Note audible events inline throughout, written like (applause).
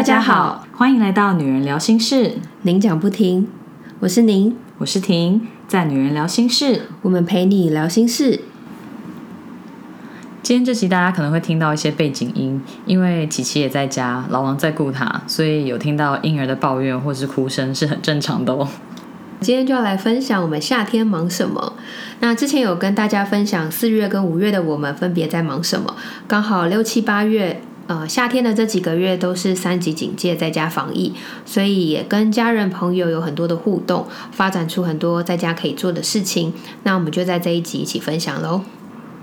大家好，欢迎来到女人聊心事，您讲不停，我是您，我是婷，在女人聊心事，我们陪你聊心事。今天这期大家可能会听到一些背景音，因为琪琪也在家，老王在顾他，所以有听到婴儿的抱怨或是哭声是很正常的哦。今天就要来分享我们夏天忙什么。那之前有跟大家分享四月跟五月的我们分别在忙什么，刚好六七八月。呃，夏天的这几个月都是三级警戒，在家防疫，所以也跟家人朋友有很多的互动，发展出很多在家可以做的事情。那我们就在这一集一起分享喽。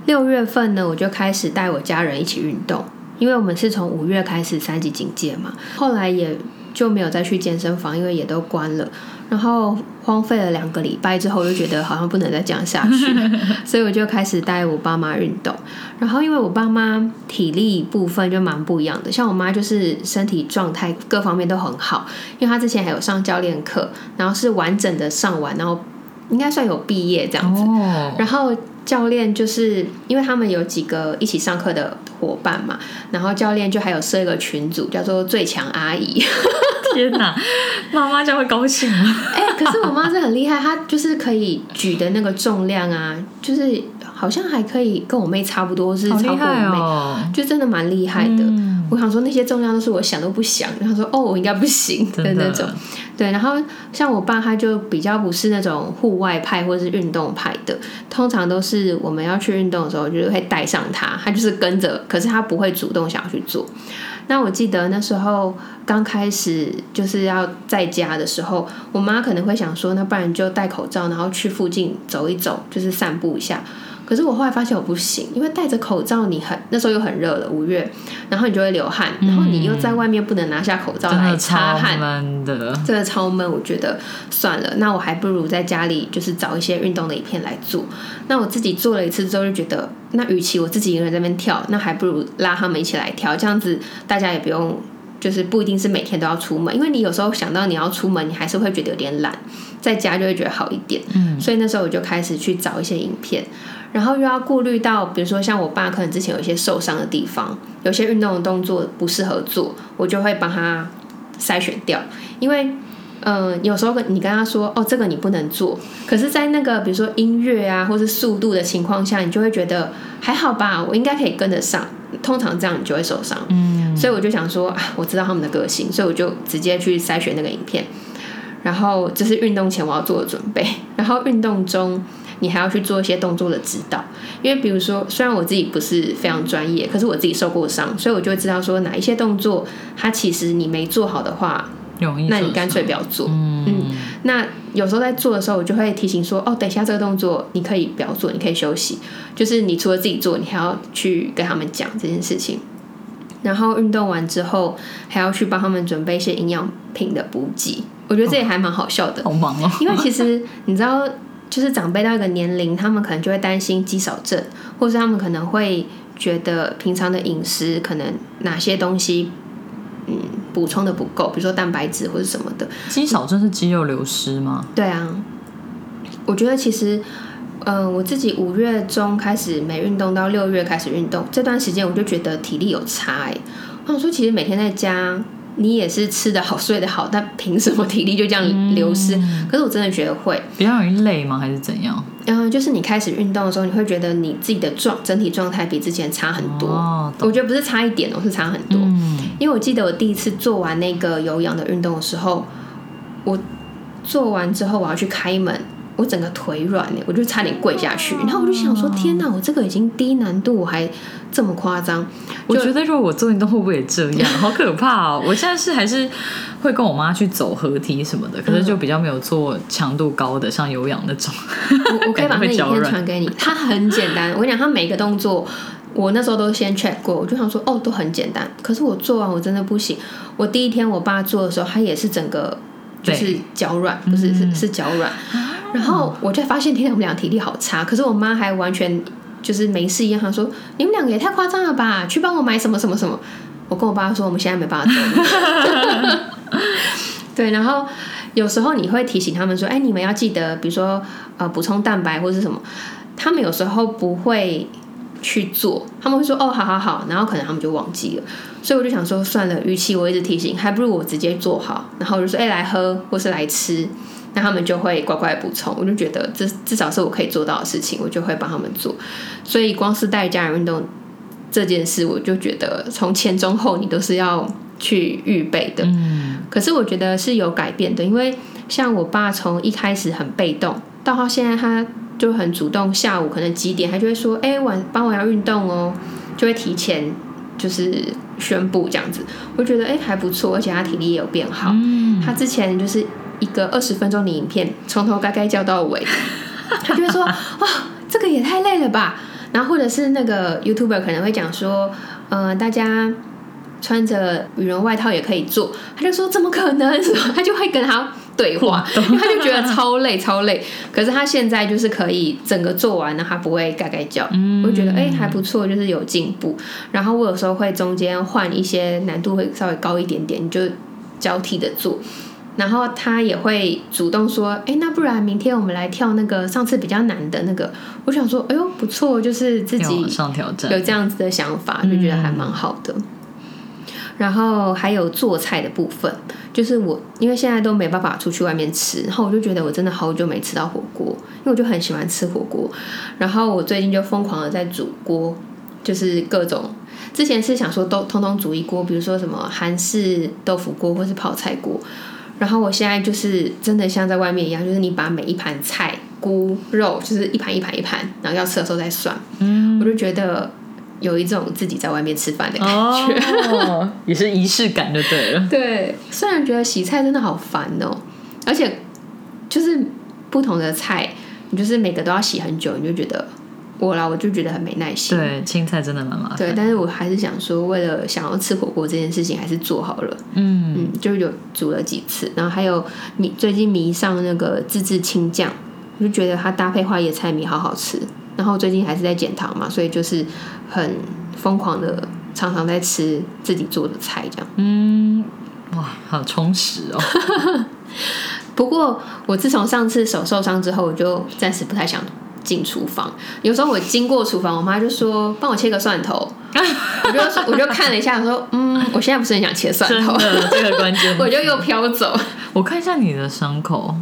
六月份呢，我就开始带我家人一起运动，因为我们是从五月开始三级警戒嘛，后来也。就没有再去健身房，因为也都关了。然后荒废了两个礼拜之后，就觉得好像不能再这样下去，(laughs) 所以我就开始带我爸妈运动。然后因为我爸妈体力部分就蛮不一样的，像我妈就是身体状态各方面都很好，因为她之前还有上教练课，然后是完整的上完，然后应该算有毕业这样子。然后教练就是因为他们有几个一起上课的伙伴嘛，然后教练就还有设一个群组，叫做最强阿姨。(laughs) 天哪，妈妈将会高兴啊？哎，可是我妈是很厉害，她就是可以举的那个重量啊，就是好像还可以跟我妹差不多，是超过我妹，就真的蛮厉害的。我想说那些重量都是我想都不想，然后说哦，我应该不行的那种。对，然后像我爸他就比较不是那种户外派或者是运动派的，通常都是我们要去运动的时候，就是会带上他，他就是跟着，可是他不会主动想要去做。那我记得那时候刚开始就是要在家的时候，我妈可能会想说，那不然就戴口罩，然后去附近走一走，就是散步一下。可是我后来发现我不行，因为戴着口罩，你很那时候又很热了，五月，然后你就会流汗，然后你又在外面不能拿下口罩来擦汗，的，真的超闷。我觉得算了，那我还不如在家里就是找一些运动的影片来做。那我自己做了一次之后，就觉得那与其我自己一个人在那边跳，那还不如拉他们一起来跳，这样子大家也不用。就是不一定是每天都要出门，因为你有时候想到你要出门，你还是会觉得有点懒，在家就会觉得好一点。嗯，所以那时候我就开始去找一些影片，然后又要顾虑到，比如说像我爸可能之前有一些受伤的地方，有些运动的动作不适合做，我就会帮他筛选掉。因为，嗯，有时候你跟他说哦，这个你不能做，可是在那个比如说音乐啊，或是速度的情况下，你就会觉得还好吧，我应该可以跟得上。通常这样你就会受伤。嗯。所以我就想说，我知道他们的个性，所以我就直接去筛选那个影片。然后这是运动前我要做的准备，然后运动中你还要去做一些动作的指导。因为比如说，虽然我自己不是非常专业，可是我自己受过伤，所以我就会知道说哪一些动作，它其实你没做好的话，那你干脆不要做。嗯，那有时候在做的时候，我就会提醒说，哦，等一下这个动作你可以不要做，你可以休息。就是你除了自己做，你还要去跟他们讲这件事情。然后运动完之后，还要去帮他们准备一些营养品的补给。我觉得这也还蛮好笑的，好忙哦。因为其实你知道，就是长辈到一个年龄，他们可能就会担心肌少症，或是他们可能会觉得平常的饮食可能哪些东西，嗯，补充的不够，比如说蛋白质或者什么的。肌少症是肌肉流失吗？对啊，我觉得其实。嗯，我自己五月中开始没运动，到六月开始运动，这段时间我就觉得体力有差哎。我想说，其实每天在家，你也是吃的好、睡得好，但凭什么体力就这样流失？可是我真的觉得会比较容易累吗？还是怎样？嗯，就是你开始运动的时候，你会觉得你自己的状整体状态比之前差很多。我觉得不是差一点哦，是差很多。嗯，因为我记得我第一次做完那个有氧的运动的时候，我做完之后我要去开门。我整个腿软呢，我就差点跪下去。然后我就想说：天哪，我这个已经低难度，我还这么夸张。我觉得如果我做运动会不会也这样？(laughs) 好可怕哦！我现在是还是会跟我妈去走合体什么的，可是就比较没有做强度高的，像有氧那种。我可以 (laughs) 把那影片传给你，它很简单。我跟你讲，它每一个动作，我那时候都先 check 过，我就想说：哦，都很简单。可是我做完我真的不行。我第一天我爸做的时候，他也是整个就是脚软，不是是是脚软。然后我就发现，天，我们俩体力好差。可是我妈还完全就是没事一样，她说：“你们两个也太夸张了吧？去帮我买什么什么什么。”我跟我爸说：“我们现在没办法走。(laughs) ”对，然后有时候你会提醒他们说：“哎，你们要记得，比如说呃，补充蛋白或者是什么。”他们有时候不会去做，他们会说哦，好好好，然后可能他们就忘记了，所以我就想说算了，与其我一直提醒，还不如我直接做好，然后我就说哎来喝或是来吃，那他们就会乖乖补充，我就觉得这至少是我可以做到的事情，我就会帮他们做，所以光是带家人运动这件事，我就觉得从前中后你都是要去预备的，嗯，可是我觉得是有改变的，因为像我爸从一开始很被动，到他现在他就很主动，下午可能几点他就会说：“哎、晚傍晚要运动哦。”就会提前就是宣布这样子，我觉得哎、还不错，而且他体力也有变好。嗯他之前就是一个二十分钟的影片，从头该该叫到尾，(laughs) 他就会说：“哇，这个也太累了吧。”然后或者是那个 YouTuber 可能会讲说：“呃，大家。”穿着羽绒外套也可以做，他就说怎么可能？他就会跟他对话，(laughs) 因为他就觉得超累超累。可是他现在就是可以整个做完，了他不会盖盖叫，嗯我就觉得哎、还不错，就是有进步。然后我有时候会中间换一些难度会稍微高一点点，你就交替的做。然后他也会主动说：“哎，那不然明天我们来跳那个上次比较难的那个。”我想说：“哎呦，不错，就是自己有这样子的想法，就觉得还蛮好的。然后还有做菜的部分，就是我因为现在都没办法出去外面吃，然后我就觉得我真的好久没吃到火锅，因为我就很喜欢吃火锅。然后我最近就疯狂的在煮锅，就是各种。之前是想说都通通煮一锅，比如说什么韩式豆腐锅或是泡菜锅。然后我现在就是真的像在外面一样，就是你把每一盘菜、菇、肉，就是一盘一盘一盘，然后要吃的时候再算。嗯，我就觉得有一种自己在外面吃饭的感觉。哦，也是仪式感就对了。(laughs) 对，虽然觉得洗菜真的好烦哦，而且就是不同的菜，你就是每个都要洗很久，你就觉得我啦，我就觉得很没耐心。对，青菜真的蛮麻烦。对，但是我还是想说，为了想要吃火锅这件事情，还是做好了。嗯，嗯，就有煮了几次，然后还有迷最近迷上那个自制青酱，我就觉得它搭配花椰菜米好好吃。然后最近还是在减糖嘛，所以就是很疯狂的，常常在吃自己做的菜这样。嗯，哇，好充实哦。(laughs) 不过我自从上次手受伤之后，我就暂时不太想进厨房。有时候我经过厨房，我妈就说：“帮我切个蒜头。” (laughs) 我就说我就看了一下，我说：“嗯，我现在不是很想切蒜头。(laughs) 这个关”键。我就又飘走。我看一下你的伤口，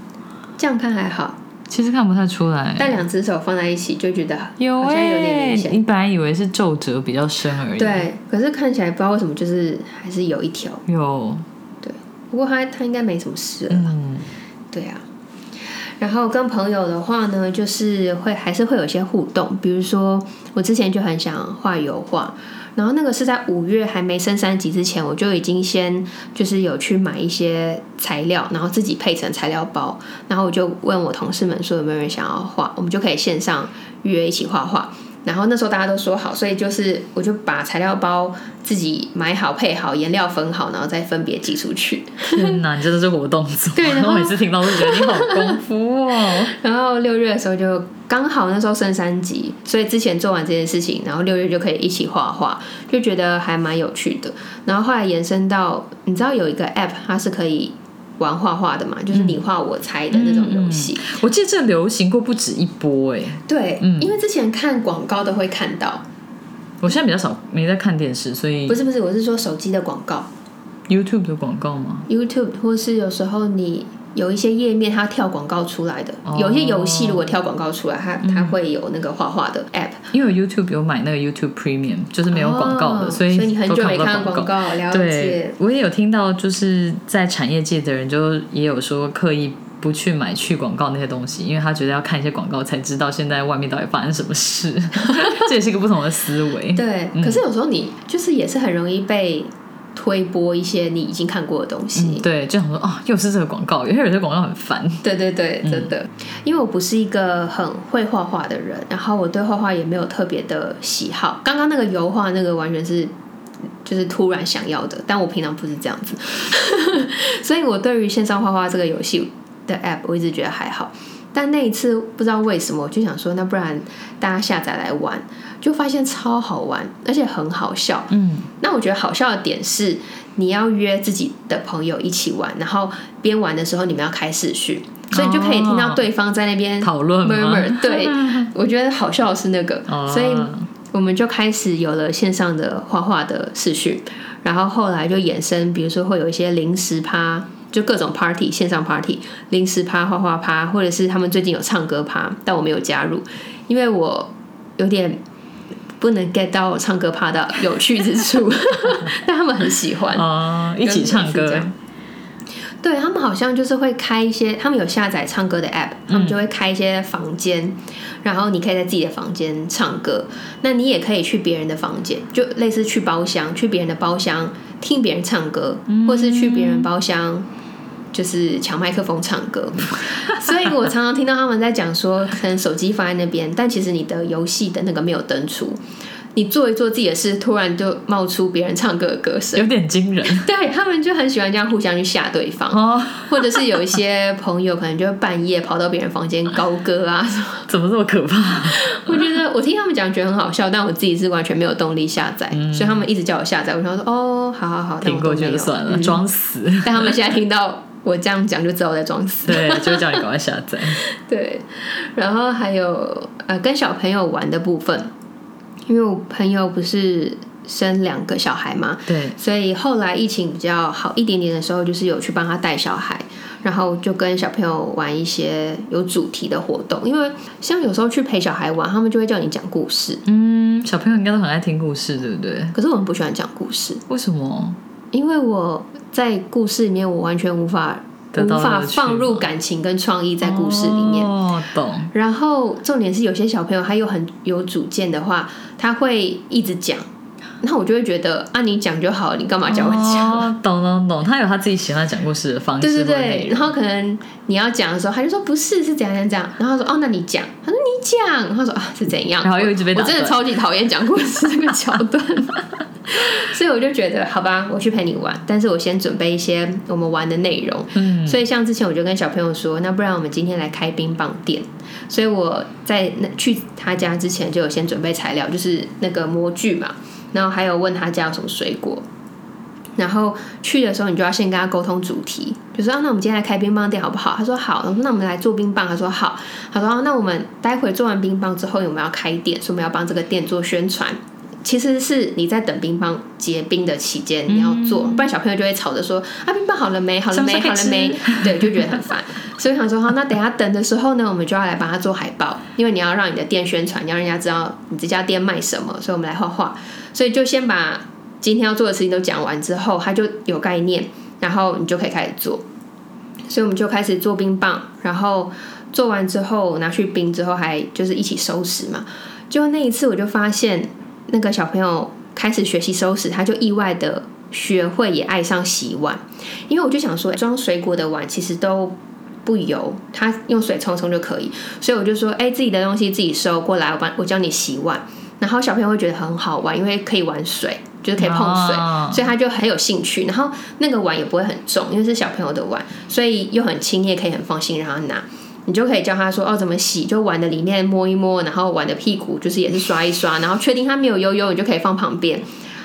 这样看还好，其实看不太出来。但两只手放在一起就觉得有好像有点哎、明显。你本来以为是皱褶比较深而已。，对，可是看起来不知道为什么，就是还是有一条。有，对不过他他应该没什么事了，嗯，对啊。然后跟朋友的话呢，就是会还是会有一些互动，比如说我之前就很想画油画，然后那个是在五月还没升三级之前，我就已经先就是有去买一些材料，然后自己配成材料包，然后我就问我同事们说有没有人想要画，我们就可以线上约一起画画。然后那时候大家都说好，所以就是我就把材料包自己买好、配好，颜料分好，然后再分别寄出去。天哪，你真的是活动组。(laughs) 对然后每次听到都觉得你好功夫哦。(laughs) 然后六月的时候就刚好那时候升三级，所以之前做完这件事情，然后六月就可以一起画画，就觉得还蛮有趣的。然后后来延伸到，你知道有一个 app 它是可以玩画画的嘛，就是你画我猜的那种游戏。我记得这流行过不止一波哎，对，嗯因为之前看广告都会看到，我现在比较少没在看电视，所以不是不是，我是说手机的广告 YouTube 的广告吗？，YouTube 或是有时候你。有一些页面它跳广告出来的，哦。有一些游戏如果跳广告出来，它它会有那个画画的 app，因为 YouTube 有买那个 YouTube Premium，就是没有广告的，哦所以所以你很久没看广告，了解。，我也有听到，就是在产业界的人就也有说刻意不去买去广告那些东西，因为他觉得要看一些广告才知道现在外面到底发生什么事，(laughs) 这也是一个不同的思维。对，嗯可是有时候你就是也是很容易被推播一些你已经看过的东西。嗯，对，就想说哦，又是这个广告，因为有些广告很烦。对对对，嗯真的，因为我不是一个很会画画的人，然后我对画画也没有特别的喜好。刚刚那个油画那个完全是就是突然想要的，但我平常不是这样子，(laughs) 所以我对于线上画画这个游戏的 app 我一直觉得还好。但那一次不知道为什么，我就想说，那不然大家下载来玩，就发现超好玩，而且很好笑。嗯，那我觉得好笑的点是，你要约自己的朋友一起玩，然后边玩的时候你们要开视讯，所以你就可以听到对方在那边讨论 murmur。(laughs) 对，我觉得好笑的是那个，哦所以我们就开始有了线上的画画的视讯，然后后来就衍生，比如说会有一些临时趴，就各种 party 线上 party，临时趴、画画趴，或者是他们最近有唱歌趴，但我没有加入，因为我有点不能 get 到我唱歌趴的有趣之处，(laughs) 但他们很喜欢。哦，一起唱歌。对他们好像就是会开一些，他们有下载唱歌的 app，他们就会开一些房间，然后你可以在自己的房间唱歌。那你也可以去别人的房间，就类似去包厢，去别人的包厢听别人唱歌，或是去别人包厢。就是抢麦克风唱歌，(laughs) 所以我常常听到他们在讲说，可能手机放在那边，但其实你的游戏的那个没有登出，你做一做自己的事，突然就冒出别人唱歌的歌声，有点惊人 (laughs) 对他们就很喜欢这样互相去吓对方，哦，(laughs) 或者是有一些朋友可能就会半夜跑到别人房间高歌啊什么。怎么这么可怕？我觉得我听他们讲觉得很好笑，但我自己是完全没有动力下载，所以他们一直叫我下载。我想说哦，好好好，但听过去就算了，嗯装死。但他们现在听到我这样讲，就知道我在装死。对，就会叫你赶快下载。(laughs) 对，然后还有呃跟小朋友玩的部分，因为我朋友不是生两个小孩嘛，对，所以后来疫情比较好一点点的时候，就是有去帮他带小孩，然后就跟小朋友玩一些有主题的活动。因为像有时候去陪小孩玩，他们就会叫你讲故事，嗯，小朋友应该都很爱听故事，对不对？可是我们不喜欢讲故事，为什么？因为我在故事里面，我完全无法无法放入感情跟创意在故事里面。哦，懂。然后重点是有些小朋友他又很有主见的话，他会一直讲，那我就会觉得啊，你讲就好了，你干嘛叫我讲？哦，懂懂懂，他有他自己喜欢讲故事的方式对对对，然后可能你要讲的时候，他就说不是，是怎样怎样。怎样，然后他说哦，那你讲，他说你讲，他说啊是怎样，然后又一直被我真的超级讨厌讲故事这个桥段，(laughs) 所以我就觉得好吧，我去陪你玩，但是我先准备一些我们玩的内容，嗯，所以像之前我就跟小朋友说，那不然我们今天来开冰棒店。所以我在那去他家之前就有先准备材料，就是那个模具嘛，然后还有问他家有什么水果。然后去的时候，你就要先跟他沟通主题，就说啊，那我们今天来开冰棒店好不好？他说好。我说那我们来做冰棒，他说好。他说啊，那我们待会做完冰棒之后，我们要开店，所以我们要帮这个店做宣传。其实是你在等冰棒结冰的期间你要做，不然小朋友就会吵着说啊，冰棒好了没？好了没？好了没？对，就觉得很烦。(laughs) 所以我想说，好，那等下等的时候呢，我们就要来帮他做海报，因为你要让你的店宣传，你要让人家知道你这家店卖什么，所以我们来画画。所以就先把今天要做的事情都讲完之后，他就有概念，然后你就可以开始做。所以我们就开始做冰棒，然后做完之后拿去冰之后，还就是一起收拾嘛。就那一次，我就发现那个小朋友开始学习收拾，他就意外的学会也爱上洗碗，因为我就想说，装水果的碗其实都不油，他用水冲冲就可以，所以我就说，哎、自己的东西自己收过来，我帮我教你洗碗。然后小朋友会觉得很好玩，因为可以玩水，就是可以碰水，哦所以他就很有兴趣。然后那个碗也不会很重，因为是小朋友的碗，所以又很轻，你也可以很放心让他拿。你就可以教他说哦怎么洗，就碗的里面摸一摸，然后碗的屁股就是也是刷一刷，然后确定他没有悠悠，你就可以放旁边。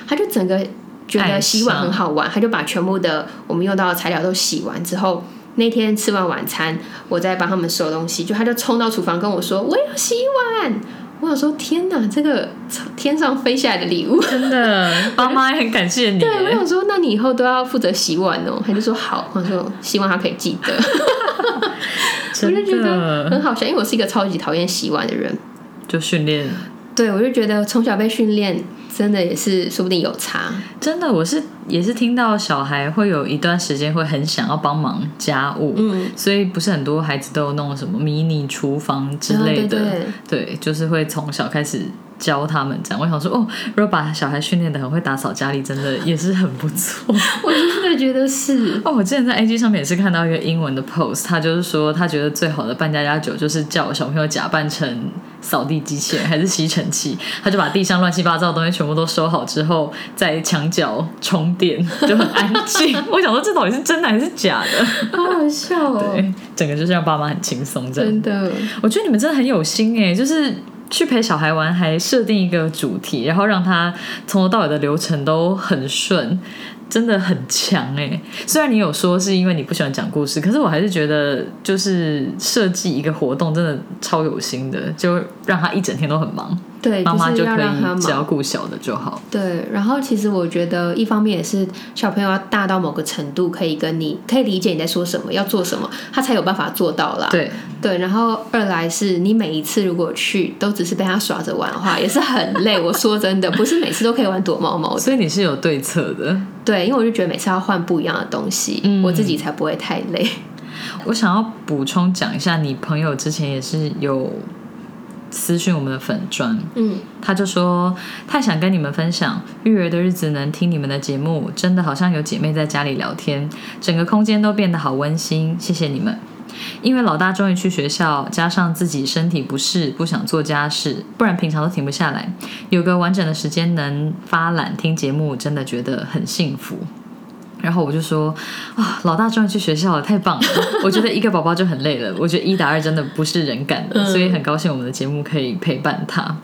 他就整个觉得洗碗很好玩，他就把全部的我们用到的材料都洗完之后，那天吃完晚餐，我在帮他们收东西，就他就冲到厨房跟我说我要洗碗。我想说天哪，这个天上飞下来的礼物。真的，爸妈也很感谢你耶。对，我想说，那你以后都要负责洗碗哦。他就说好，我说希望他可以记得。(laughs) 我就觉得很好笑，因为我是一个超级讨厌洗碗的人。就训练。对，我就觉得从小被训练，真的也是说不定有差。真的，我是也是听到小孩会有一段时间会很想要帮忙家务，嗯，所以不是很多孩子都有那种什么迷你厨房之类的，哦对对对就是会从小开始教他们这样。我想说，哦，如果把小孩训练的很会打扫家里，真的也是很不错。(laughs) 我真的觉得是。哦，我之前在 IG 上面也是看到一个英文的 post，他就是说他觉得最好的扮家家酒就是叫小朋友假扮成扫地机器人还是吸尘器，他就把地上乱七八糟的东西全部都收好之后，在墙角充电，就很安静。(laughs) 我想说这到底是真的还是假的？好好笑哦，对，整个就是让爸妈很轻松。真的。我觉得你们真的很有心哎，就是去陪小孩玩，还设定一个主题，然后让他从头到尾的流程都很顺，真的很强哎。虽然你有说是因为你不喜欢讲故事，可是我还是觉得就是设计一个活动真的超有心的，就让他一整天都很忙。对，妈妈就可以只要。顾小的就好。对，然后其实我觉得一方面也是小朋友要大到某个程度，可以跟你可以理解你在说什么，要做什么，他才有办法做到啦。对，对，然后二来是你每一次如果去都只是被他耍着玩的话，也是很累。我说真的，不是每次都可以玩躲猫猫的。所以你是有对策的。对，因为我就觉得每次要换不一样的东西，嗯我自己才不会太累。(laughs) 我想要补充讲一下，你朋友之前也是有私讯我们的粉砖，嗯，他就说太想跟你们分享育儿的日子，能听你们的节目，真的好像有姐妹在家里聊天，整个空间都变得好温馨，谢谢你们。因为老大终于去学校，加上自己身体不适，不想做家事，不然平常都停不下来。有个完整的时间能发懒听节目，真的觉得很幸福。然后我就说啊，老大终于去学校了，太棒了！(laughs) 我觉得一个宝宝就很累了，我觉得一打二真的不是人干的，所以很高兴我们的节目可以陪伴他。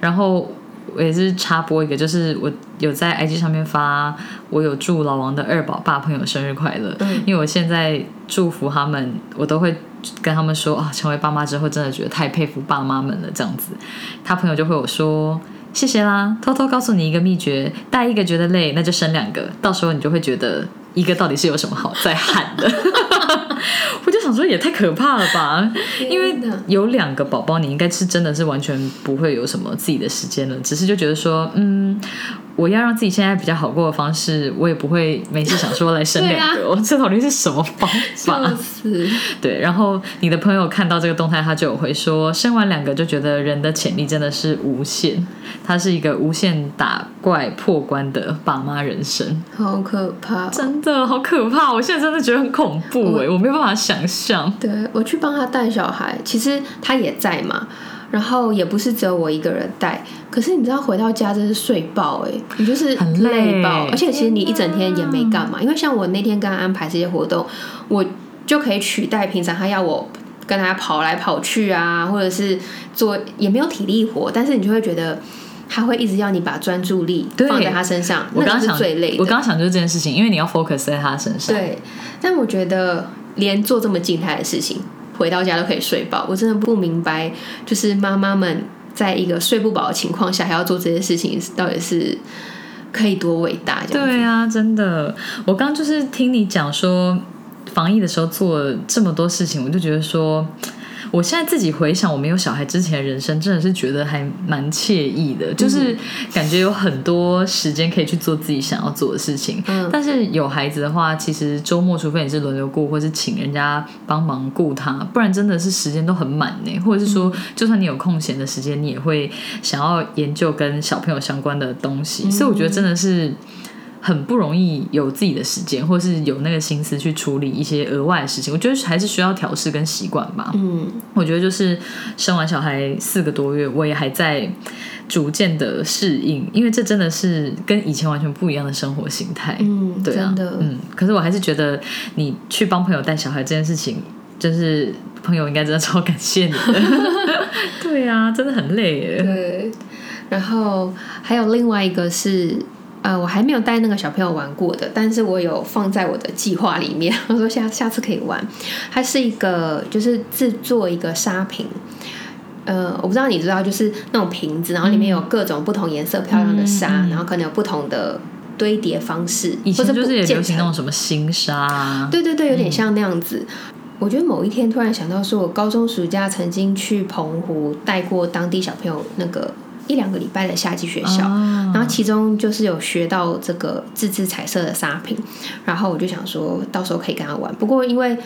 然后我也是插播一个，就是我有在 IG 上面发，我有祝老王的二宝爸朋友生日快乐，嗯因为我现在祝福他们，我都会跟他们说啊，成为爸妈之后真的觉得太佩服爸妈们了，这样子，他朋友就会有说。谢谢啦！偷偷告诉你一个秘诀：带一个觉得累，那就生两个，到时候你就会觉得一个到底是有什么好在喊的。(laughs) 我就想说，也太可怕了吧！因为有两个宝宝，你应该是真的是完全不会有什么自己的时间了，只是就觉得说，嗯，我要让自己现在比较好过的方式，我也不会没事想说来生两个。哦，这到底是什么方法？(laughs) 对，然后你的朋友看到这个动态，他就有回说，生完两个就觉得人的潜力真的是无限，他是一个无限打怪破关的爸妈人生，好可怕。真的好可怕！我现在真的觉得很恐怖哎，我没有办法想象。对我去帮他带小孩，其实他也在嘛，然后也不是只有我一个人带。可是你知道回到家真是睡爆哎、你就是很累累爆，而且其实你一整天也没干嘛，因为像我那天跟他安排这些活动，我就可以取代平常他要我跟他跑来跑去啊，或者是做也没有体力活，但是你就会觉得。他会一直要你把专注力放在他身上，我刚刚想最累的。我刚刚想就是这件事情，因为你要 focus 在他身上。对，但我觉得连做这么静态的事情，回到家都可以睡饱，我真的不明白，就是妈妈们在一个睡不饱的情况下还要做这些事情，到底是可以多伟大？对啊，真的，我刚就是听你讲说防疫的时候做这么多事情，我就觉得说。我现在自己回想我没有小孩之前的人生，真的是觉得还蛮惬意的，就是感觉有很多时间可以去做自己想要做的事情。嗯但是有孩子的话，其实周末除非你是轮流顾，或是请人家帮忙顾他，不然真的是时间都很满呢。或者是说，就算你有空闲的时间，你也会想要研究跟小朋友相关的东西。所以我觉得真的是。很不容易有自己的时间，或是有那个心思去处理一些额外的事情。我觉得还是需要调试跟习惯吧。嗯，我觉得就是生完小孩四个多月，我也还在逐渐的适应，因为这真的是跟以前完全不一样的生活形态。嗯，对啊嗯。可是我还是觉得你去帮朋友带小孩这件事情，就是朋友应该真的超感谢你的。(laughs) 对啊，真的很累耶。对。然后还有另外一个是。呃，我还没有带那个小朋友玩过的，但是我有放在我的计划里面。(laughs) 我说下下次可以玩。它是一个就是制作一个沙瓶，呃，我不知道你知道，就是那种瓶子，然后里面有各种不同颜色漂亮的沙，然后可能有不同的堆叠方式，以前就是也流行那种。种什么新沙啊，对对对，有点像那样子。我觉得某一天突然想到，说我高中暑假曾经去澎湖带过当地小朋友那个一两个礼拜的夏季学校，哦然后其中就是有学到这个自制彩色的沙瓶，然后我就想说到时候可以跟他玩。不过因为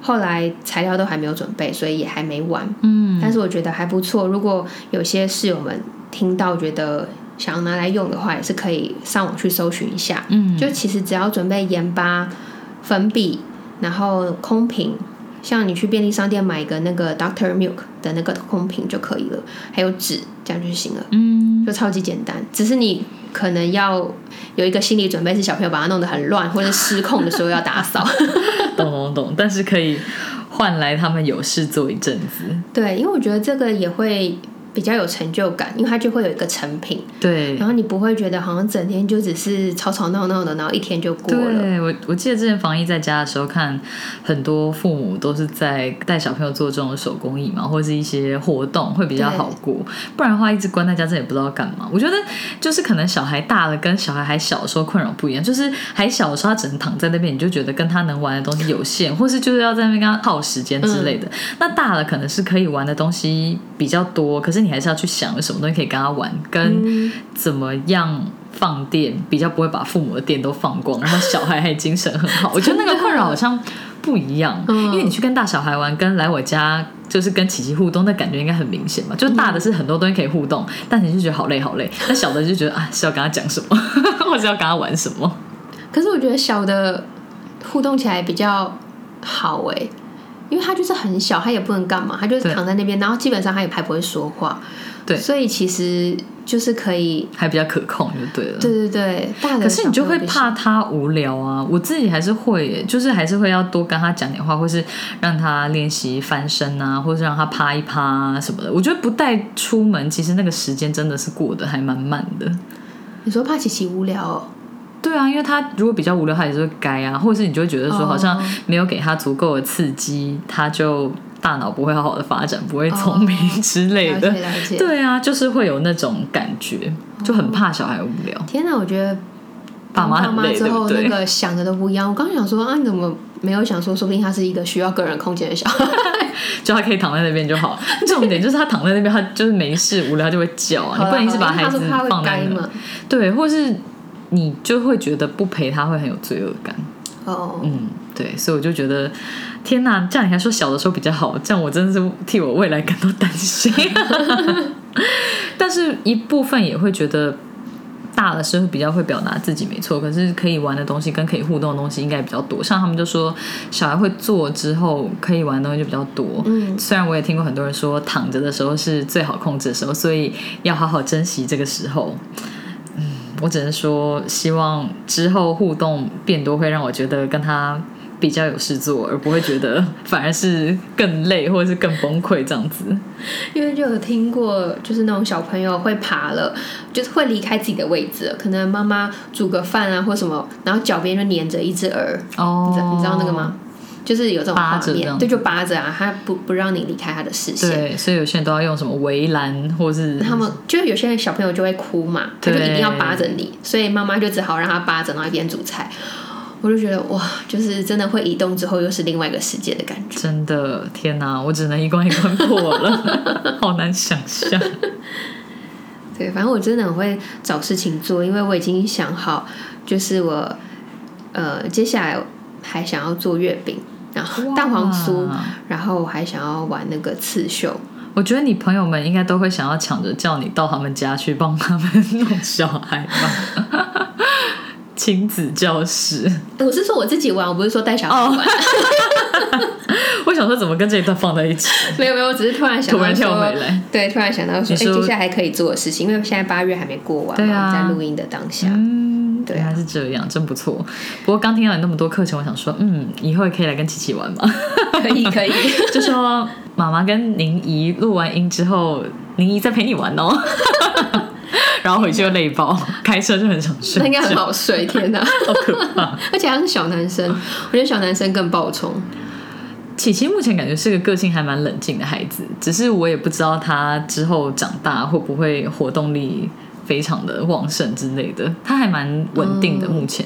后来材料都还没有准备，所以也还没玩。嗯，但是我觉得还不错。如果有些室友们听到觉得想要拿来用的话，也是可以上网去搜寻一下。嗯，就其实只要准备盐巴、粉笔，然后空瓶，像你去便利商店买一个那个 Doctor Milk 的那个空瓶就可以了，还有纸，这样就行了，嗯，就超级简单。只是你可能要有一个心理准备，是小朋友把它弄得很乱或者失控的时候要打扫。(laughs) 懂懂懂，但是可以换来他们有事做一阵子。对，因为我觉得这个也会。比较有成就感，因为它就会有一个成品，对然后你不会觉得好像整天就只是吵吵闹闹的，然后一天就过了。对，我我记得之前防疫在家的时候，看很多父母都是在带小朋友做这种手工艺嘛，或者是一些活动会比较好过。不然的话，一直关在家，这也不知道干嘛。我觉得就是可能小孩大了，跟小孩还小的时候困扰不一样。就是还小的时候，他只能躺在那边，你就觉得跟他能玩的东西有限，或是就是要在那边跟他耗时间之类的。那大了可能是可以玩的东西比较多，可是你还是要去想有什么东西可以跟他玩，跟怎么样。放电比较不会把父母的电都放光，然后小孩还精神很好。我觉得那个困扰好像不一样，因为你去跟大小孩玩，跟来我家就是跟琪琪互动，那感觉应该很明显嘛。就大的是很多东西可以互动，但你就觉得好累好累；那小的就觉得啊是要跟他讲什么，(laughs) 或者要跟他玩什么。可是我觉得小的互动起来比较好哎、因为他就是很小，他也不能干嘛，他就是躺在那边，然后基本上他也还不会说话，对所以其实就是可以，还比较可控就对了。对对对，大的可是你就会怕他无聊啊！我自己还是会，就是还是会要多跟他讲点话，或是让他练习翻身啊，或是让他趴一趴啊什么的。我觉得不带出门，其实那个时间真的是过得还蛮慢的。你说怕琪琪无聊、哦，对啊，因为他如果比较无聊，他也是会该啊，或者是你就会觉得说，哦好像没有给他足够的刺激，他就大脑不会好好的发展，不会聪明 (laughs) 之类的。对啊，就是会有那种感觉，就很怕小孩无聊。天哪，我觉得爸妈很累，之后对不对那？个想的都不一样。我刚刚想说啊，你怎么没有想说，说不定他是一个需要个人空间的小孩。(laughs) 就他可以躺在那边就好。重点就是他躺在那边，他就是没事无聊就会叫啊。(laughs) 你不能一直把孩子放在那。对，或是你就会觉得不陪他会很有罪恶感。哦，嗯，对，所以我就觉得，天哪，这样你还说小的时候比较好，这样我真的是替我未来感到担心。(laughs) 但是一部分也会觉得。大的时候比较会表达自己没错，可是可以玩的东西跟可以互动的东西应该比较多。像他们就说，小孩会做之后可以玩的东西就比较多。嗯，虽然我也听过很多人说躺着的时候是最好控制的时候，所以要好好珍惜这个时候。嗯，我只能说，希望之后互动变多，会让我觉得跟他比较有事做，而不会觉得反而是更累或者是更崩溃这样子。因为就有听过，就是那种小朋友会爬了，就是会离开自己的位置，可能妈妈煮个饭啊或什么，然后脚边就粘着一只鹅，哦你知道你知道那个吗？？就是有这种扒画面，对，就扒着啊，他不不让你离开他的视线。对，所以有些人都要用什么围栏，或是他们就有些小朋友就会哭嘛，他就一定要扒着你，所以妈妈就只好让他扒着，然后一边煮菜。我就觉得哇，就是真的会移动之后又是另外一个世界的感觉。真的天哪，我只能一关一关过了，(laughs) 好难想象。(laughs) 对，反正我真的很会找事情做，因为我已经想好，就是我呃接下来还想要做月饼，然后蛋黄酥，然后我还想要玩那个刺绣。我觉得你朋友们应该都会想要抢着叫你到他们家去帮他们弄小孩吧，(laughs) 亲子教室。我是说我自己玩，我不是说带小孩玩。(laughs) 我想说怎么跟这一段放在一起？没有没有，我只是突然想到突然跳说回来，对，突然想到说，哎、你说接下来还可以做的事情，因为现在八月还没过完嘛，对啊我们在录音的当下，嗯，原来是这样，真不错。不过刚听到你那么多课程，我想说，嗯，以后也可以来跟琪琪玩嘛。可以可以，(laughs) 就说妈妈跟宁姨录完音之后，宁姨再陪你玩哦。(laughs) 然后回去又累爆，开车就很想睡觉，那应该很好睡，(laughs) 天哪！好可怕。而且他是小男生，我觉得小男生更暴冲。琪琪目前感觉是个个性还蛮冷静的孩子，只是我也不知道他之后长大会不会活动力非常的旺盛之类的。他还蛮稳定的，嗯目前。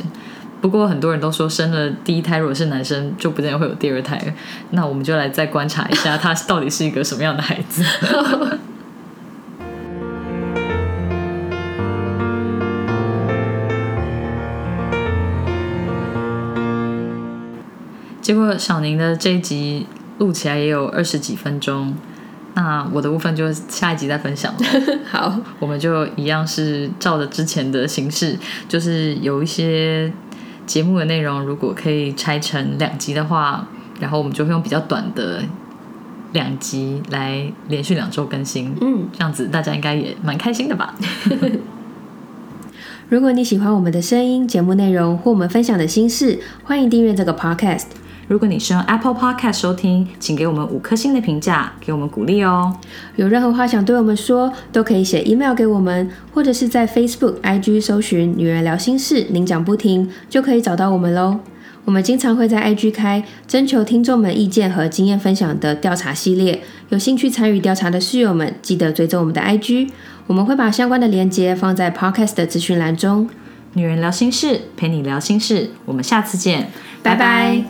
不过很多人都说生了第一胎如果是男生，就不见得会有第二胎。那我们就来再观察一下，他到底是一个什么样的孩子。(laughs) 结果小宁的这一集录起来也有二十几分钟，那我的部分就下一集再分享了。(laughs) 好，我们就一样是照着之前的形式，就是有一些节目的内容，如果可以拆成两集的话，然后我们就会用比较短的两集来连续两周更新。嗯，这样子大家应该也蛮开心的吧？(laughs) 如果你喜欢我们的声音、节目内容或我们分享的心事，欢迎订阅这个 podcast。如果你是用 Apple Podcast 收听，请给我们五颗星的评价，给我们鼓励哦。有任何话想对我们说，都可以写 email 给我们，或者是在 Facebook、IG 搜寻“女人聊心事”，您讲不停就可以找到我们喽。我们经常会在 IG 开征求听众们意见和经验分享的调查系列，有兴趣参与调查的室友们，记得追踪我们的 IG，我们会把相关的链接放在 Podcast 的资讯栏中。女人聊心事，陪你聊心事，我们下次见，拜拜